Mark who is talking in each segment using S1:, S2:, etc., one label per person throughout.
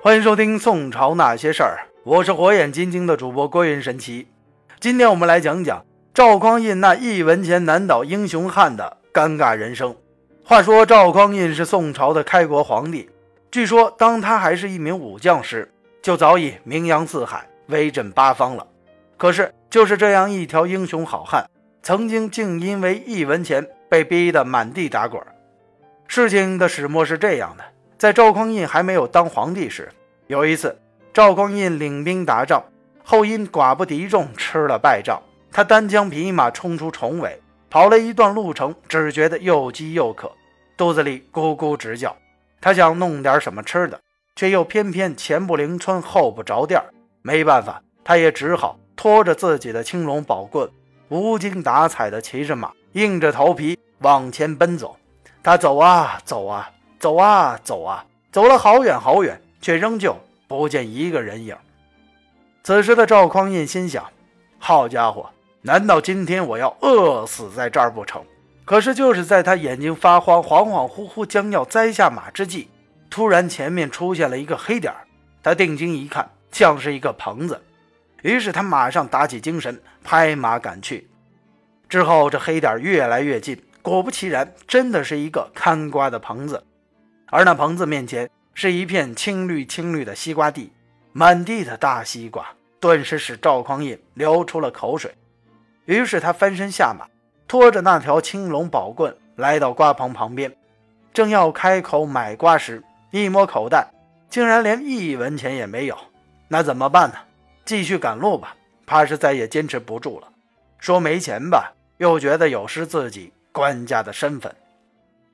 S1: 欢迎收听《宋朝那些事儿》，我是火眼金睛的主播郭云神奇。今天我们来讲讲赵匡胤那一文钱难倒英雄汉的尴尬人生。话说赵匡胤是宋朝的开国皇帝，据说当他还是一名武将时，就早已名扬四海，威震八方了。可是就是这样一条英雄好汉，曾经竟因为一文钱被逼得满地打滚。事情的始末是这样的。在赵匡胤还没有当皇帝时，有一次，赵匡胤领兵打仗，后因寡不敌众，吃了败仗。他单枪匹马冲出重围，跑了一段路程，只觉得又饥又渴，肚子里咕咕直叫。他想弄点什么吃的，却又偏偏前不邻村后不着店没办法，他也只好拖着自己的青龙宝棍，无精打采地骑着马，硬着头皮往前奔走。他走啊走啊。走啊走啊，走了好远好远，却仍旧不见一个人影。此时的赵匡胤心想：“好家伙，难道今天我要饿死在这儿不成？”可是，就是在他眼睛发慌、恍恍惚惚，将要栽下马之际，突然前面出现了一个黑点。他定睛一看，像是一个棚子。于是他马上打起精神，拍马赶去。之后，这黑点越来越近，果不其然，真的是一个看瓜的棚子。而那棚子面前是一片青绿青绿的西瓜地，满地的大西瓜，顿时使赵匡胤流出了口水。于是他翻身下马，拖着那条青龙宝棍来到瓜棚旁边，正要开口买瓜时，一摸口袋，竟然连一文钱也没有。那怎么办呢？继续赶路吧，怕是再也坚持不住了。说没钱吧，又觉得有失自己官家的身份。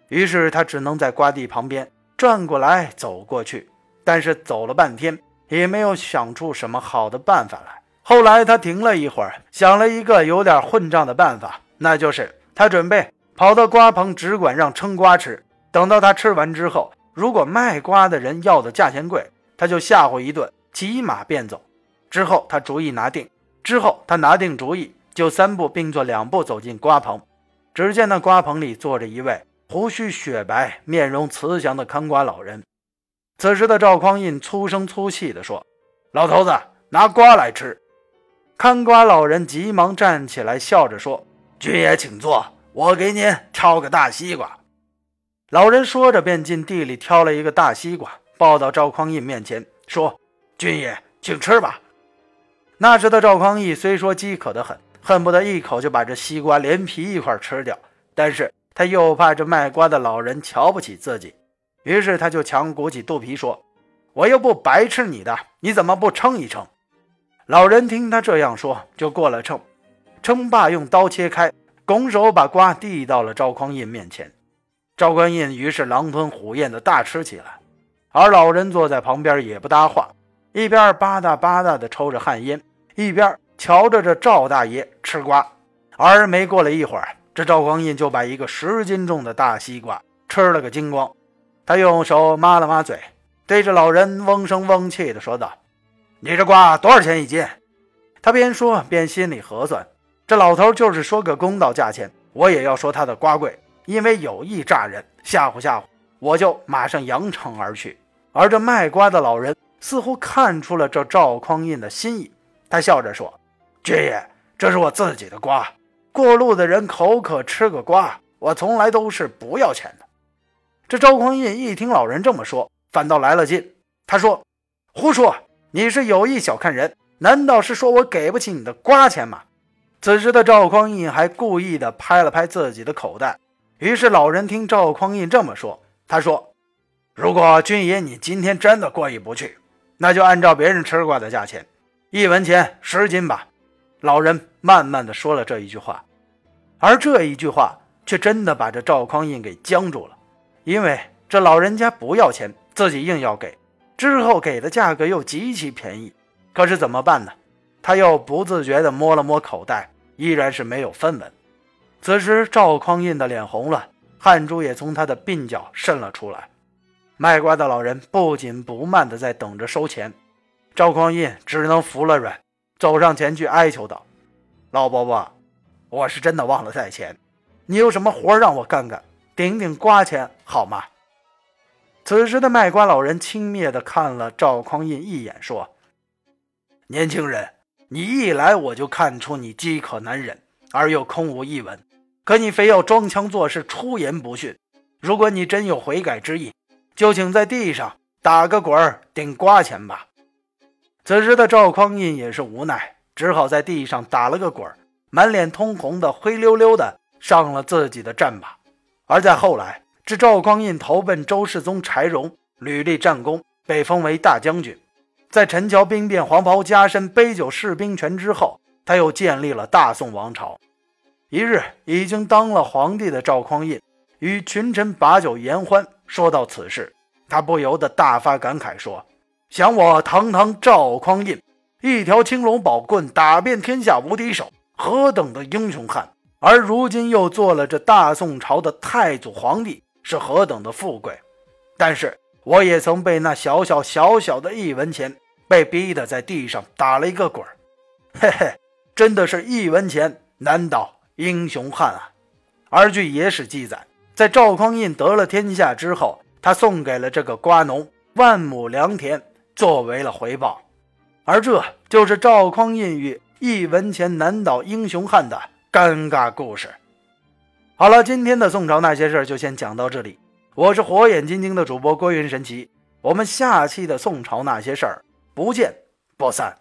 S1: 于是他只能在瓜地旁边转过来走过去，但是走了半天也没有想出什么好的办法来。后来他停了一会儿，想了一个有点混账的办法，那就是他准备跑到瓜棚，只管让称瓜吃。等到他吃完之后，如果卖瓜的人要的价钱贵，他就吓唬一顿，骑马便走。之后他主意拿定，之后他拿定主意，就三步并作两步走进瓜棚。只见那瓜棚里坐着一位。胡须雪白、面容慈祥的看瓜老人，此时的赵匡胤粗声粗气地说：“老头子，拿瓜来吃。”看瓜老人急忙站起来，笑着说：“君爷请坐，我给您挑个大西瓜。”老人说着，便进地里挑了一个大西瓜，抱到赵匡胤面前，说：“君爷，请吃吧。”那时的赵匡胤虽说饥渴得很，恨不得一口就把这西瓜连皮一块吃掉，但是。他又怕这卖瓜的老人瞧不起自己，于是他就强鼓起肚皮说：“我又不白吃你的，你怎么不称一称？”老人听他这样说，就过了秤，称罢用刀切开，拱手把瓜递到了赵匡胤面前。赵匡胤于是狼吞虎咽的大吃起来，而老人坐在旁边也不搭话，一边吧嗒吧嗒的抽着旱烟，一边瞧着这赵大爷吃瓜。而没过了一会儿。这赵匡胤就把一个十斤重的大西瓜吃了个精光，他用手抹了抹嘴，对着老人嗡声嗡气地说道：“你这瓜多少钱一斤？”他边说边心里核算，这老头就是说个公道价钱，我也要说他的瓜贵，因为有意诈人，吓唬吓唬，我就马上扬长而去。而这卖瓜的老人似乎看出了这赵匡胤的心意，他笑着说：“爵爷，这是我自己的瓜。”过路的人口渴吃个瓜，我从来都是不要钱的。这赵匡胤一听老人这么说，反倒来了劲。他说：“胡说！你是有意小看人？难道是说我给不起你的瓜钱吗？”此时的赵匡胤还故意的拍了拍自己的口袋。于是老人听赵匡胤这么说，他说：“如果军爷你今天真的过意不去，那就按照别人吃瓜的价钱，一文钱十斤吧。”老人慢慢的说了这一句话，而这一句话却真的把这赵匡胤给僵住了，因为这老人家不要钱，自己硬要给，之后给的价格又极其便宜，可是怎么办呢？他又不自觉的摸了摸口袋，依然是没有分文。此时赵匡胤的脸红了，汗珠也从他的鬓角渗了出来。卖瓜的老人不紧不慢的在等着收钱，赵匡胤只能服了软。走上前去哀求道：“老伯伯，我是真的忘了带钱，你有什么活让我干干，顶顶瓜钱好吗？”此时的卖瓜老人轻蔑地看了赵匡胤一眼，说：“年轻人，你一来我就看出你饥渴难忍，而又空无一文。可你非要装腔作势，出言不逊。如果你真有悔改之意，就请在地上打个滚，顶瓜钱吧。”此时的赵匡胤也是无奈，只好在地上打了个滚，满脸通红的，灰溜溜的上了自己的战马。而在后来。至赵匡胤投奔周世宗柴荣，屡立战功，被封为大将军。在陈桥兵变、黄袍加身、杯酒释兵权之后，他又建立了大宋王朝。一日，已经当了皇帝的赵匡胤与群臣把酒言欢，说到此事，他不由得大发感慨说：“想我堂堂赵匡胤，一条青龙宝棍打遍天下无敌手，何等的英雄汉！而如今又做了这大宋朝的太祖皇帝。”是何等的富贵，但是我也曾被那小小小小的一文钱被逼得在地上打了一个滚儿，嘿嘿，真的是一文钱难倒英雄汉啊！而据野史记载，在赵匡胤得了天下之后，他送给了这个瓜农万亩良田作为了回报，而这就是赵匡胤与一文钱难倒英雄汉的尴尬故事。好了，今天的宋朝那些事儿就先讲到这里。我是火眼金睛的主播郭云神奇，我们下期的宋朝那些事儿不见不散。